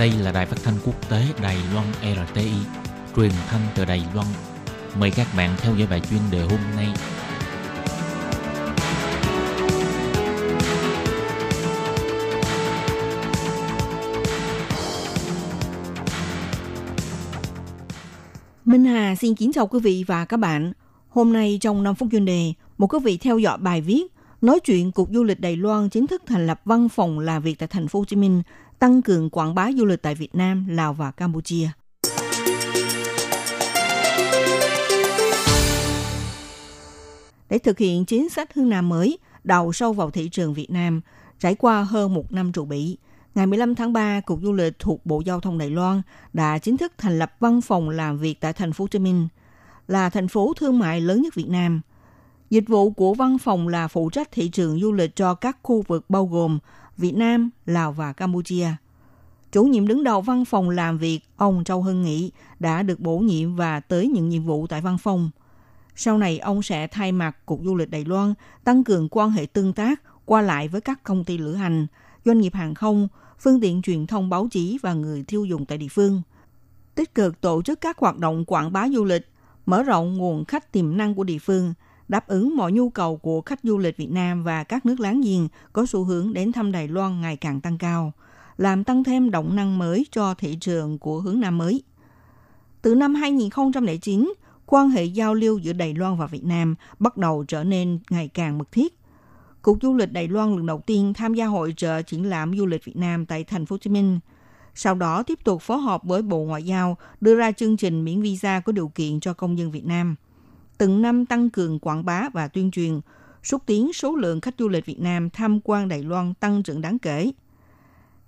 Đây là đài phát thanh quốc tế Đài Loan RTI, truyền thanh từ Đài Loan. Mời các bạn theo dõi bài chuyên đề hôm nay. Minh Hà xin kính chào quý vị và các bạn. Hôm nay trong 5 phút chuyên đề, một quý vị theo dõi bài viết nói chuyện Cục Du lịch Đài Loan chính thức thành lập văn phòng làm việc tại thành phố Hồ Chí Minh, tăng cường quảng bá du lịch tại Việt Nam, Lào và Campuchia. Để thực hiện chính sách hướng Nam mới, đầu sâu vào thị trường Việt Nam, trải qua hơn một năm trụ bị, ngày 15 tháng 3, Cục Du lịch thuộc Bộ Giao thông Đài Loan đã chính thức thành lập văn phòng làm việc tại thành phố Hồ Chí Minh, là thành phố thương mại lớn nhất Việt Nam. Dịch vụ của văn phòng là phụ trách thị trường du lịch cho các khu vực bao gồm Việt Nam, Lào và Campuchia. Chủ nhiệm đứng đầu văn phòng làm việc, ông Châu Hưng Nghị, đã được bổ nhiệm và tới những nhiệm vụ tại văn phòng. Sau này, ông sẽ thay mặt Cục Du lịch Đài Loan tăng cường quan hệ tương tác, qua lại với các công ty lữ hành, doanh nghiệp hàng không, phương tiện truyền thông báo chí và người tiêu dùng tại địa phương. Tích cực tổ chức các hoạt động quảng bá du lịch, mở rộng nguồn khách tiềm năng của địa phương, đáp ứng mọi nhu cầu của khách du lịch Việt Nam và các nước láng giềng có xu hướng đến thăm Đài Loan ngày càng tăng cao, làm tăng thêm động năng mới cho thị trường của hướng Nam mới. Từ năm 2009, quan hệ giao lưu giữa Đài Loan và Việt Nam bắt đầu trở nên ngày càng mật thiết. Cục Du lịch Đài Loan lần đầu tiên tham gia hội trợ triển lãm du lịch Việt Nam tại thành phố Hồ Chí Minh. Sau đó tiếp tục phối hợp với Bộ Ngoại giao đưa ra chương trình miễn visa có điều kiện cho công dân Việt Nam. Từng năm tăng cường quảng bá và tuyên truyền, xúc tiến số lượng khách du lịch Việt Nam tham quan Đài Loan tăng trưởng đáng kể.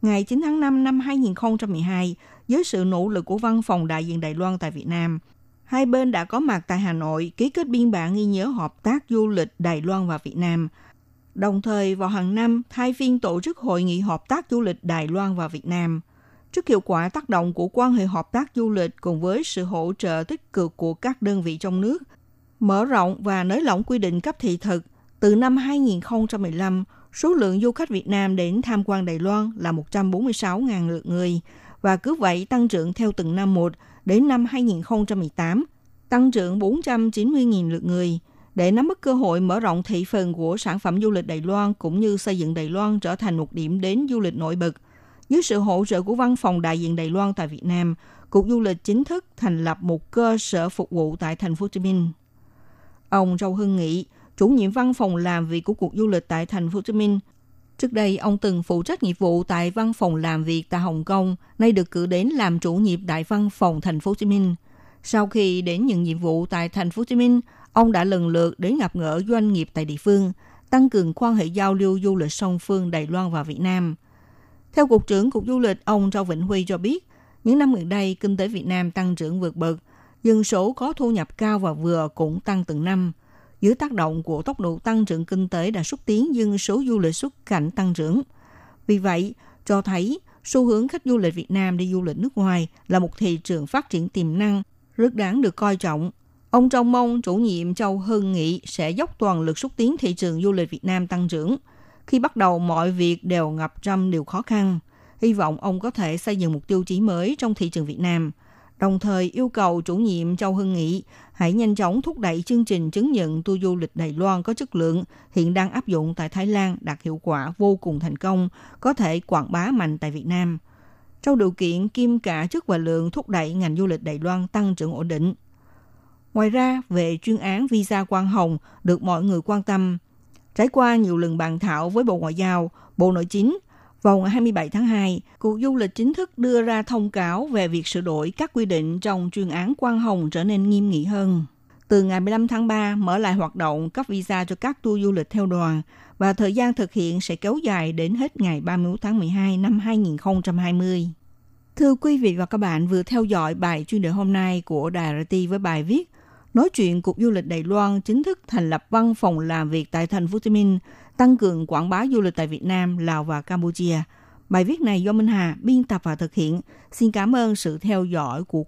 Ngày 9 tháng 5 năm 2012, với sự nỗ lực của Văn phòng đại diện Đài Loan tại Việt Nam, hai bên đã có mặt tại Hà Nội ký kết biên bản ghi nhớ hợp tác du lịch Đài Loan và Việt Nam – Đồng thời vào hàng năm thay phiên tổ chức hội nghị hợp tác du lịch Đài Loan và Việt Nam. Trước hiệu quả tác động của quan hệ hợp tác du lịch cùng với sự hỗ trợ tích cực của các đơn vị trong nước, mở rộng và nới lỏng quy định cấp thị thực, từ năm 2015, số lượng du khách Việt Nam đến tham quan Đài Loan là 146.000 lượt người và cứ vậy tăng trưởng theo từng năm một đến năm 2018, tăng trưởng 490.000 lượt người – để nắm bắt cơ hội mở rộng thị phần của sản phẩm du lịch Đài Loan cũng như xây dựng Đài Loan trở thành một điểm đến du lịch nổi bật. Dưới sự hỗ trợ của Văn phòng đại diện Đài Loan tại Việt Nam, Cục Du lịch chính thức thành lập một cơ sở phục vụ tại thành phố Hồ Chí Minh. Ông Châu Hưng Nghị, chủ nhiệm văn phòng làm việc của Cục Du lịch tại thành phố Hồ Chí Minh, Trước đây, ông từng phụ trách nghiệp vụ tại văn phòng làm việc tại Hồng Kông, nay được cử đến làm chủ nhiệm đại văn phòng thành phố Hồ Chí Minh. Sau khi đến nhận nhiệm vụ tại thành phố Hồ Chí Minh, ông đã lần lượt đến gặp gỡ doanh nghiệp tại địa phương, tăng cường quan hệ giao lưu du lịch song phương Đài Loan và Việt Nam. Theo Cục trưởng Cục Du lịch, ông Châu Vĩnh Huy cho biết, những năm gần đây, kinh tế Việt Nam tăng trưởng vượt bậc, dân số có thu nhập cao và vừa cũng tăng từng năm. Dưới tác động của tốc độ tăng trưởng kinh tế đã xúc tiến dân số du lịch xuất cảnh tăng trưởng. Vì vậy, cho thấy xu hướng khách du lịch Việt Nam đi du lịch nước ngoài là một thị trường phát triển tiềm năng rất đáng được coi trọng Ông Trong Mông chủ nhiệm Châu Hưng Nghị sẽ dốc toàn lực xúc tiến thị trường du lịch Việt Nam tăng trưởng. Khi bắt đầu mọi việc đều ngập trăm điều khó khăn. Hy vọng ông có thể xây dựng một tiêu chí mới trong thị trường Việt Nam. Đồng thời yêu cầu chủ nhiệm Châu Hưng Nghị hãy nhanh chóng thúc đẩy chương trình chứng nhận tour du lịch Đài Loan có chất lượng hiện đang áp dụng tại Thái Lan đạt hiệu quả vô cùng thành công, có thể quảng bá mạnh tại Việt Nam. Trong điều kiện kim cả chất và lượng thúc đẩy ngành du lịch Đài Loan tăng trưởng ổn định, Ngoài ra, về chuyên án visa quan hồng được mọi người quan tâm. Trải qua nhiều lần bàn thảo với Bộ Ngoại giao, Bộ Nội chính, vào ngày 27 tháng 2, Cục Du lịch chính thức đưa ra thông cáo về việc sửa đổi các quy định trong chuyên án quang hồng trở nên nghiêm nghị hơn. Từ ngày 15 tháng 3, mở lại hoạt động cấp visa cho các tour du lịch theo đoàn và thời gian thực hiện sẽ kéo dài đến hết ngày 31 tháng 12 năm 2020. Thưa quý vị và các bạn vừa theo dõi bài chuyên đề hôm nay của Đài RT với bài viết nói chuyện Cục Du lịch Đài Loan chính thức thành lập văn phòng làm việc tại thành phố Hồ Chí Minh, tăng cường quảng bá du lịch tại Việt Nam, Lào và Campuchia. Bài viết này do Minh Hà biên tập và thực hiện. Xin cảm ơn sự theo dõi của